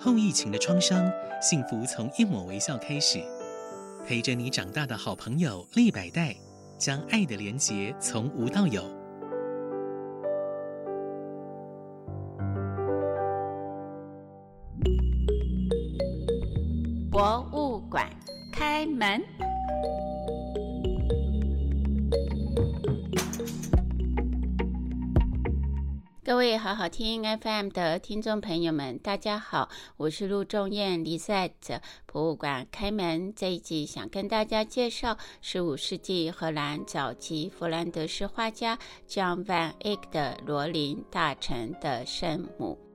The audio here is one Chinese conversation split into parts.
后疫情的创伤，幸福从一抹微笑开始。陪着你长大的好朋友立百代，将爱的连结从无到有。博物馆开门。各位好好听 FM 的听众朋友们，大家好，我是陆仲燕。李赛特博物馆开门这一集，想跟大家介绍十五世纪荷兰早期弗兰德斯画家 Jan van Eyck 的罗琳大臣的圣母。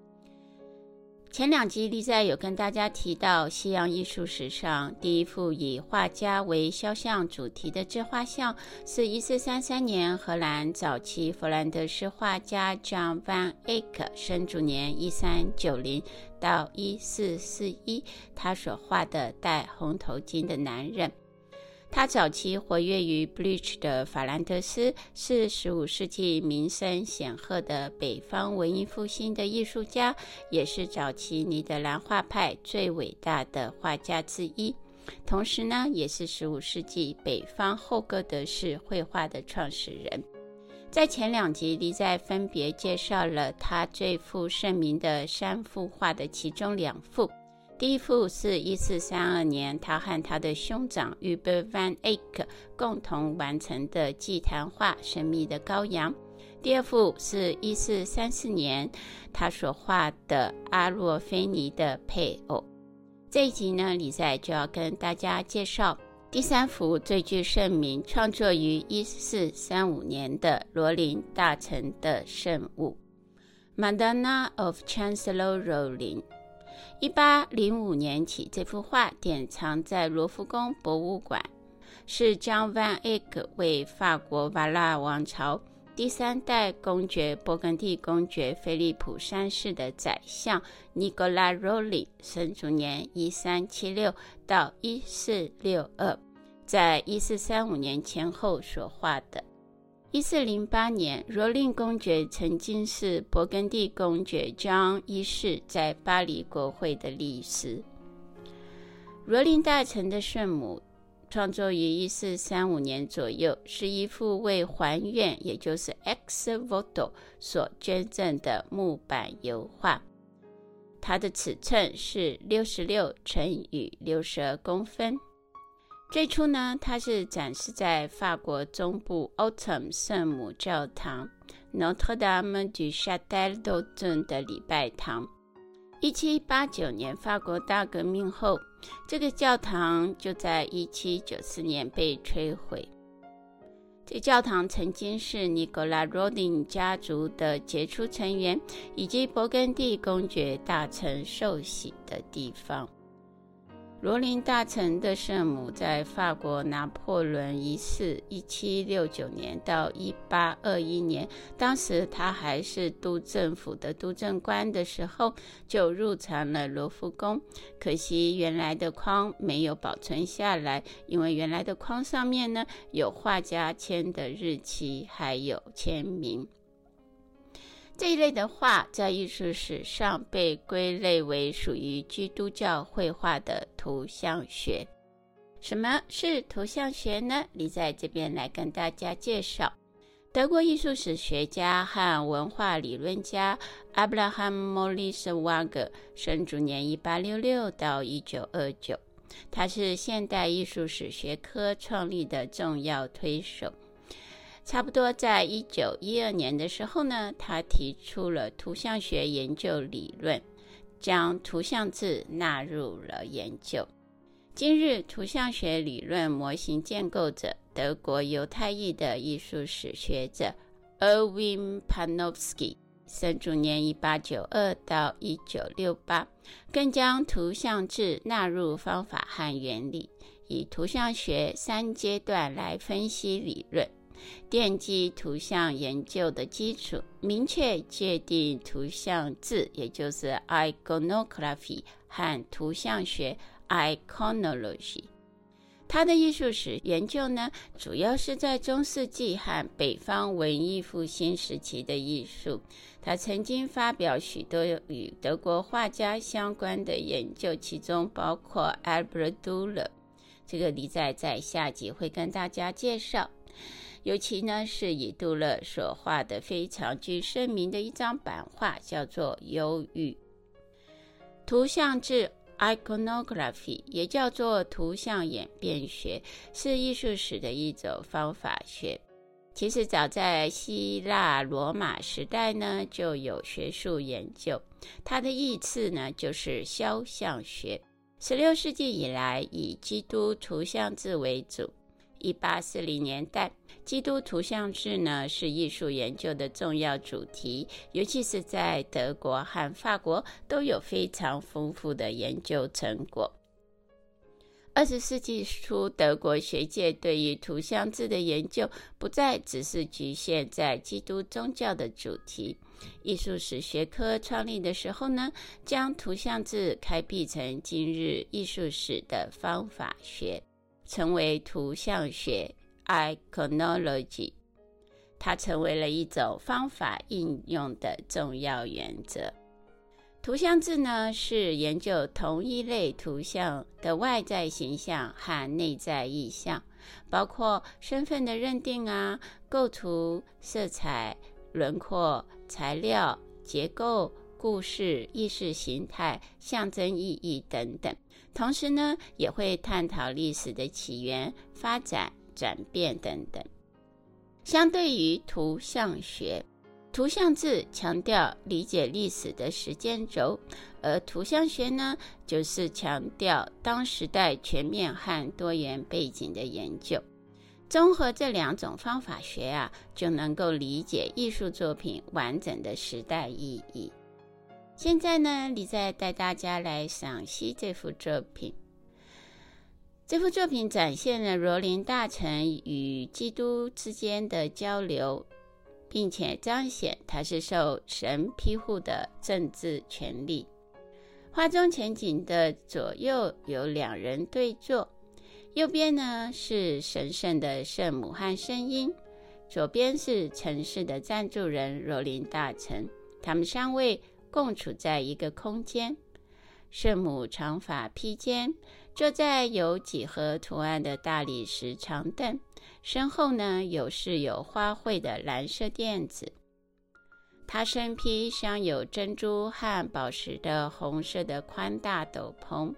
前两集丽在有跟大家提到，西洋艺术史上第一幅以画家为肖像主题的自画像，是一四三三年荷兰早期弗兰德斯画家 Jan van Eyck 生卒年一三九零到一四四一，他所画的戴红头巾的男人。他早期活跃于 Bruges 的法兰德斯，是十五世纪名声显赫的北方文艺复兴的艺术家，也是早期尼德兰画派最伟大的画家之一。同时呢，也是十五世纪北方后哥德式绘画的创始人。在前两集里，在分别介绍了他最负盛名的三幅画的其中两幅。第一幅是一四三二年，他和他的兄长 Hubert van Eyck 共同完成的祭坛画《神秘的羔羊》。第二幅是一四三四年，他所画的阿洛菲尼的配偶。这一集呢，李在就要跟大家介绍第三幅最具盛名、创作于一四三五年的罗林大臣的圣物 Madonna of Chancellor Rollin。一八零五年起，这幅画典藏在罗浮宫博物馆，是 Jan van Eyck 为法国瓦拉王朝第三代公爵勃艮第公爵菲利普三世的宰相尼古拉·罗林生卒年一三七六到一四六二，在一四三五年前后所画的。一四零八年，罗林公爵曾经是勃艮第公爵江一世在巴黎国会的律师。罗林大臣的圣母创作于一四三五年左右，是一幅为还愿，也就是 ex voto 所捐赠的木板油画。它的尺寸是六十六乘以六十二公分。最初呢，它是展示在法国中部 Autun 圣母教堂 Notre-Dame du Châtel d'Autun 的礼拜堂。一七八九年法国大革命后，这个教堂就在一七九四年被摧毁。这教堂曾经是尼古拉·罗丁家族的杰出成员以及勃艮第公爵大臣受洗的地方。罗林大城的圣母在法国拿破仑一世（一七六九年到一八二一年），当时他还是督政府的督政官的时候，就入藏了罗浮宫。可惜原来的框没有保存下来，因为原来的框上面呢，有画家签的日期，还有签名。这一类的画在艺术史上被归类为属于基督教绘画的图像学。什么是图像学呢？你在这边来跟大家介绍。德国艺术史学家和文化理论家 Abraham Maurice Wager，生卒年一八六六到一九二九，他是现代艺术史学科创立的重要推手。差不多在一九一二年的时候呢，他提出了图像学研究理论，将图像志纳入了研究。今日，图像学理论模型建构者，德国犹太裔的艺术史学者 Erwin Panofsky，生卒年一八九二到一九六八，更将图像志纳入方法和原理，以图像学三阶段来分析理论。奠基图像研究的基础，明确界定图像志，也就是 iconography 和图像学 iconology。他的艺术史研究呢，主要是在中世纪和北方文艺复兴时期的艺术。他曾经发表许多与德国画家相关的研究，其中包括 Albert Dürer。这个李在在下集会跟大家介绍。尤其呢，是以杜勒所画的非常具盛名的一张版画，叫做《忧郁》。图像志 （Iconography） 也叫做图像演变学，是艺术史的一种方法学。其实早在希腊罗马时代呢，就有学术研究。它的义次呢，就是肖像学。十六世纪以来，以基督图像志为主。一八四零年代，基督图像志呢，是艺术研究的重要主题，尤其是在德国和法国都有非常丰富的研究成果。二十世纪初，德国学界对于图像志的研究不再只是局限在基督宗教的主题。艺术史学科创立的时候呢，将图像志开辟成今日艺术史的方法学，成为图像学 （iconology）。它成为了一种方法应用的重要原则。图像志呢，是研究同一类图像的外在形象和内在意象，包括身份的认定啊、构图、色彩、轮廓、材料、结构、故事、意识形态、象征意义等等。同时呢，也会探讨历史的起源、发展、转变等等。相对于图像学。图像志强调理解历史的时间轴，而图像学呢，就是强调当时代全面和多元背景的研究。综合这两种方法学啊，就能够理解艺术作品完整的时代意义。现在呢，李在带大家来赏析这幅作品。这幅作品展现了罗林大臣与基督之间的交流。并且彰显他是受神庇护的政治权力。画中前景的左右有两人对坐，右边呢是神圣的圣母和圣婴，左边是城市的赞助人罗林大臣。他们三位共处在一个空间。圣母长发披肩，坐在有几何图案的大理石长凳。身后呢，有饰有花卉的蓝色垫子。他身披镶有珍珠和宝石的红色的宽大斗篷。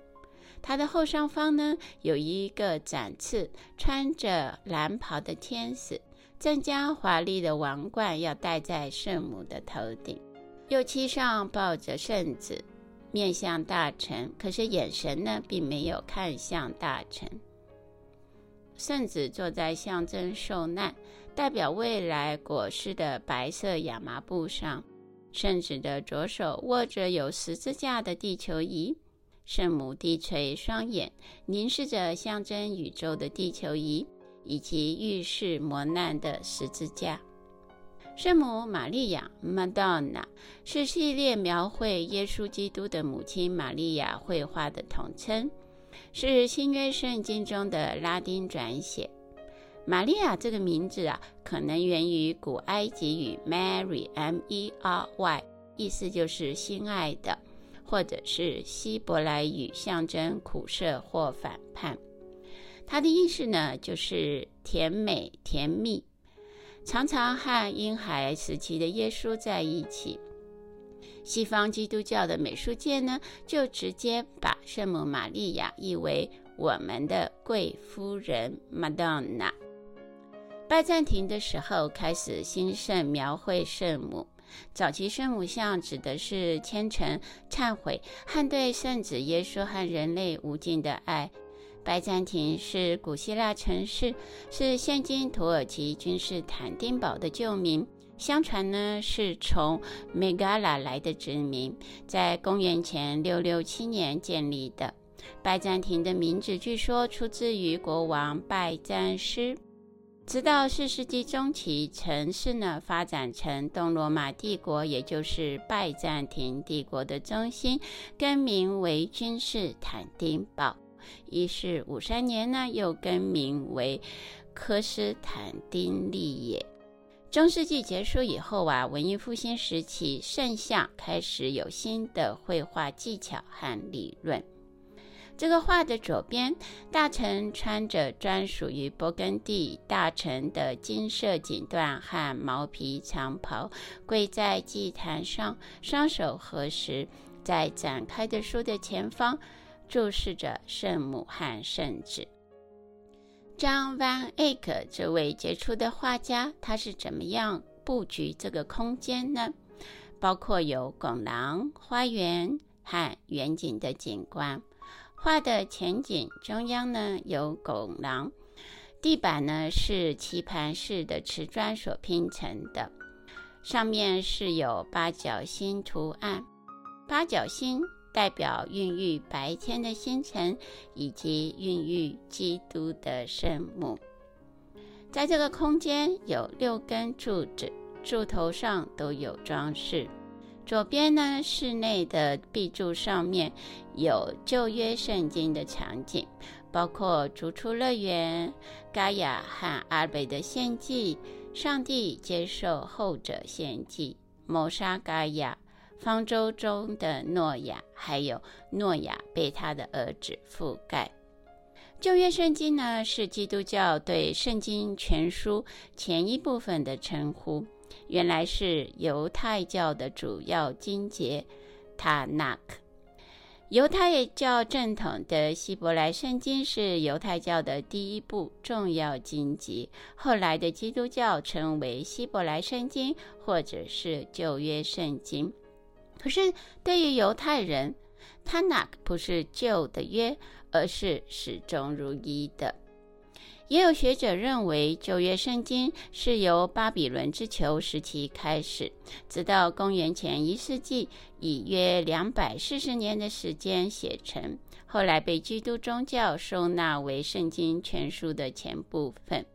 他的后上方呢，有一个展翅、穿着蓝袍的天使，正将华丽的王冠要戴在圣母的头顶。右膝上抱着圣子，面向大臣，可是眼神呢，并没有看向大臣。圣子坐在象征受难、代表未来果实的白色亚麻布上。圣子的左手握着有十字架的地球仪。圣母低垂双眼，凝视着象征宇宙的地球仪以及预示磨难的十字架。圣母玛利亚 （Madonna） 是系列描绘耶稣基督的母亲玛利亚绘画的统称。是新约圣经中的拉丁转写。玛利亚这个名字啊，可能源于古埃及语 Mary，M-E-R-Y，意思就是心爱的，或者是希伯来语象征苦涩或反叛。它的意思呢，就是甜美、甜蜜，常常和婴孩时期的耶稣在一起。西方基督教的美术界呢，就直接把圣母玛利亚译为我们的贵夫人 Madonna。拜占庭的时候开始兴盛描绘圣母，早期圣母像指的是虔诚、忏悔和对圣子耶稣和人类无尽的爱。拜占庭是古希腊城市，是现今土耳其君士坦丁堡的旧名。相传呢，是从梅加拉来的殖民，在公元前六六七年建立的。拜占庭的名字据说出自于国王拜占师。直到四世纪中期，城市呢发展成东罗马帝国，也就是拜占庭帝国的中心，更名为君士坦丁堡。一四五三年呢，又更名为科斯坦丁利耶。中世纪结束以后啊，文艺复兴时期，圣象开始有新的绘画技巧和理论。这个画的左边，大臣穿着专属于勃艮第大臣的金色锦缎和毛皮长袍，跪在祭坛上，双手合十，在展开的书的前方注视着圣母和圣子。张万艾克这位杰出的画家，他是怎么样布局这个空间呢？包括有拱廊、花园和远景的景观。画的前景中央呢，有拱廊，地板呢是棋盘式的瓷砖所拼成的，上面是有八角星图案。八角星代表孕育白天的星辰，以及孕育基督的圣母。在这个空间有六根柱子，柱头上都有装饰。左边呢，室内的壁柱上面有旧约圣经的场景，包括逐出乐园、盖亚和阿贝的献祭、上帝接受后者献祭、谋杀盖亚、方舟中的诺亚，还有诺亚被他的儿子覆盖。旧约圣经呢，是基督教对圣经全书前一部分的称呼。原来是犹太教的主要经节，塔纳克。犹太教正统的希伯来圣经是犹太教的第一部重要经籍，后来的基督教称为希伯来圣经或者是旧约圣经。可是对于犹太人，塔纳克不是旧的约，而是始终如一的。也有学者认为，旧约圣经是由巴比伦之囚时期开始，直到公元前一世纪，以约两百四十年的时间写成，后来被基督宗教收纳为圣经全书的前部分。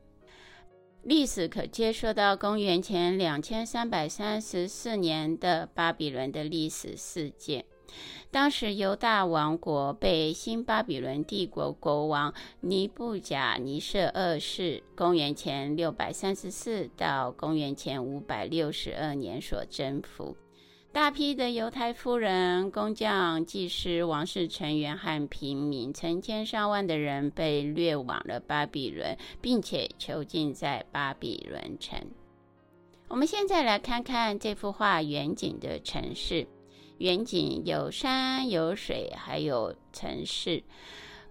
历史可接溯到公元前两千三百三十四年的巴比伦的历史事件。当时犹大王国被新巴比伦帝国国王尼布甲尼撒二世（公元前六百三十四到公元前五百六十二年）所征服，大批的犹太夫人、工匠、祭司、王室成员和平民，成千上万的人被掠往了巴比伦，并且囚禁在巴比伦城。我们现在来看看这幅画远景的城市。远景有山有水，还有城市，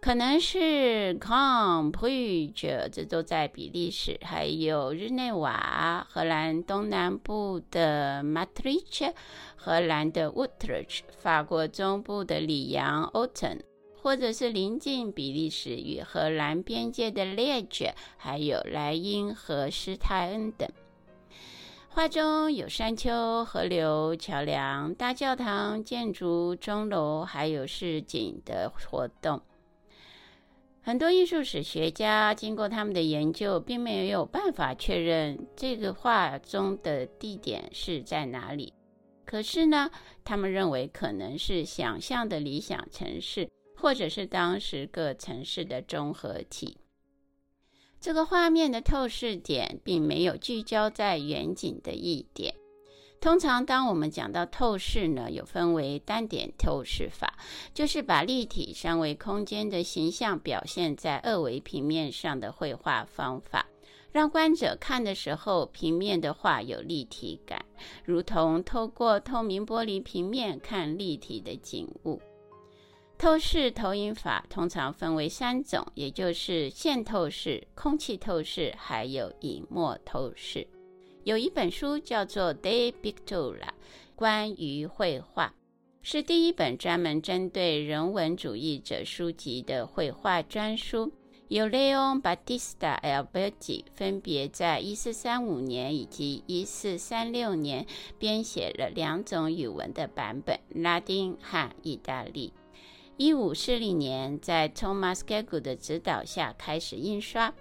可能是 c o m p r i g e 这都在比利时；还有日内瓦，荷兰东南部的 m a t r i c h 荷兰的 Utrecht，法国中部的里昂 Autun，或者是临近比利时与荷兰边界的 Liege，还有莱茵和施泰恩等。画中有山丘、河流、桥梁、大教堂、建筑、钟楼，还有市井的活动。很多艺术史学家经过他们的研究，并没有办法确认这个画中的地点是在哪里。可是呢，他们认为可能是想象的理想城市，或者是当时各城市的综合体。这个画面的透视点并没有聚焦在远景的一点。通常，当我们讲到透视呢，有分为单点透视法，就是把立体三维空间的形象表现在二维平面上的绘画方法，让观者看的时候，平面的画有立体感，如同透过透明玻璃平面看立体的景物。透视投影法通常分为三种，也就是线透视、空气透视，还有隐没透视。有一本书叫做《De Pictura》，关于绘画，是第一本专门针对人文主义者书籍的绘画专书。由 Leon Battista Alberti 分别在一四三五年以及一四三六年编写了两种语文的版本：拉丁和意大利。一五四零年，在 Thomas Gagel 的指导下开始印刷。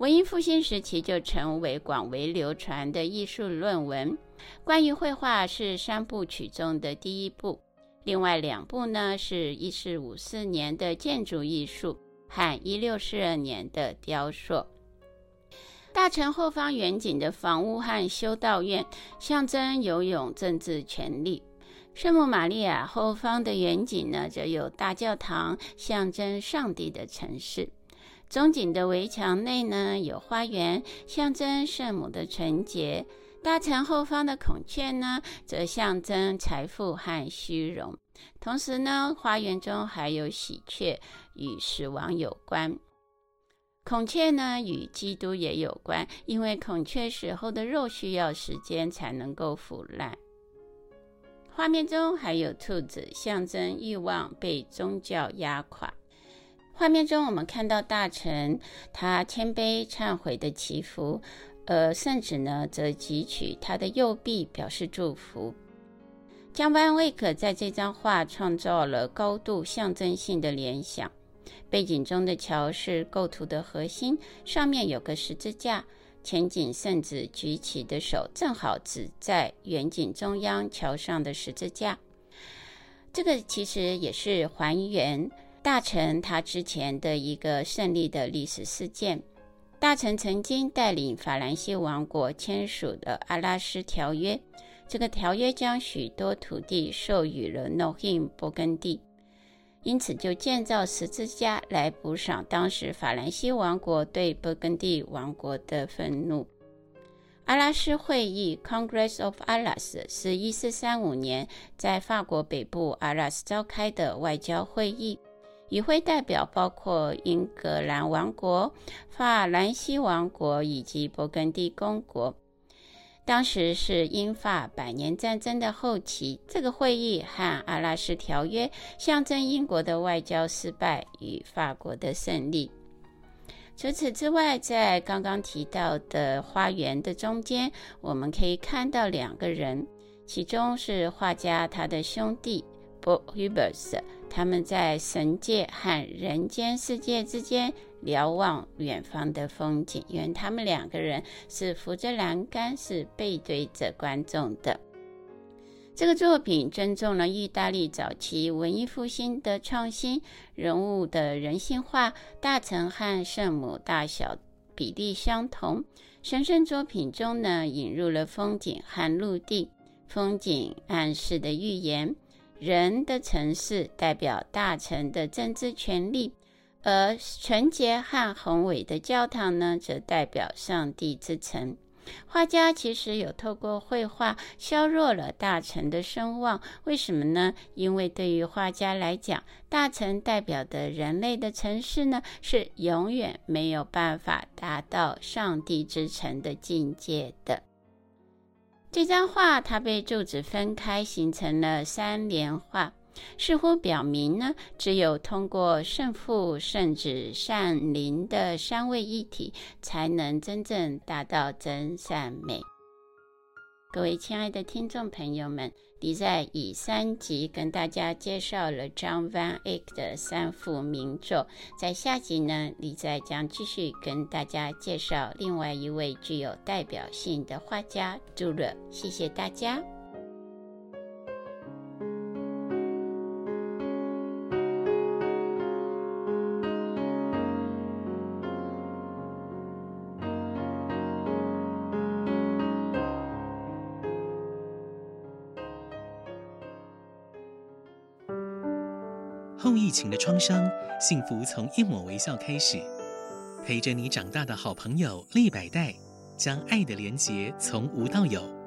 文艺复兴时期就成为广为流传的艺术论文。关于绘画是三部曲中的第一部，另外两部呢是一四五四年的建筑艺术和一六四二年的雕塑。大城后方远景的房屋和修道院象征游泳政治权力。圣母玛利亚后方的远景呢，则有大教堂，象征上帝的城市。中景的围墙内呢，有花园，象征圣母的纯洁。大城后方的孔雀呢，则象征财富和虚荣。同时呢，花园中还有喜鹊，与死亡有关。孔雀呢，与基督也有关，因为孔雀死后的肉需要时间才能够腐烂。画面中还有兔子，象征欲望被宗教压垮。画面中，我们看到大臣他谦卑忏悔的祈福，而圣子呢，则举起他的右臂表示祝福。江班卫可在这张画创造了高度象征性的联想。背景中的桥是构图的核心，上面有个十字架。前景圣子举起的手正好指在远景中央桥上的十字架，这个其实也是还原大臣他之前的一个胜利的历史事件。大臣曾经带领法兰西王国签署的阿拉斯条约，这个条约将许多土地授予了诺汉勃艮第。因此，就建造十字架来补偿当时法兰西王国对勃艮第王国的愤怒。阿拉斯会议 （Congress of Arras） 是一四三五年在法国北部阿拉斯召开的外交会议，与会代表包括英格兰王国、法兰西王国以及勃艮第公国。当时是英法百年战争的后期，这个会议和阿拉斯条约象征英国的外交失败与法国的胜利。除此之外，在刚刚提到的花园的中间，我们可以看到两个人，其中是画家他的兄弟 Paul Rubens，他们在神界和人间世界之间。瞭望远方的风景，因为他们两个人是扶着栏杆，是背对着观众的。这个作品尊重了意大利早期文艺复兴的创新，人物的人性化，大臣和圣母大小比例相同。神圣作品中呢，引入了风景和陆地，风景暗示的预言，人的城市代表大臣的政治权力。而纯洁和宏伟的教堂呢，则代表上帝之城。画家其实有透过绘画削弱了大臣的声望，为什么呢？因为对于画家来讲，大臣代表的人类的城市呢，是永远没有办法达到上帝之城的境界的。这张画它被柱子分开，形成了三联画。似乎表明呢，只有通过圣父、圣子、善灵的三位一体，才能真正达到真善美。各位亲爱的听众朋友们，李在以三集跟大家介绍了 Jan van Eyck 的三幅名作，在下集呢，李在将继续跟大家介绍另外一位具有代表性的画家杜勒。谢谢大家。疫情的创伤，幸福从一抹微笑开始。陪着你长大的好朋友立百代，将爱的连结从无到有。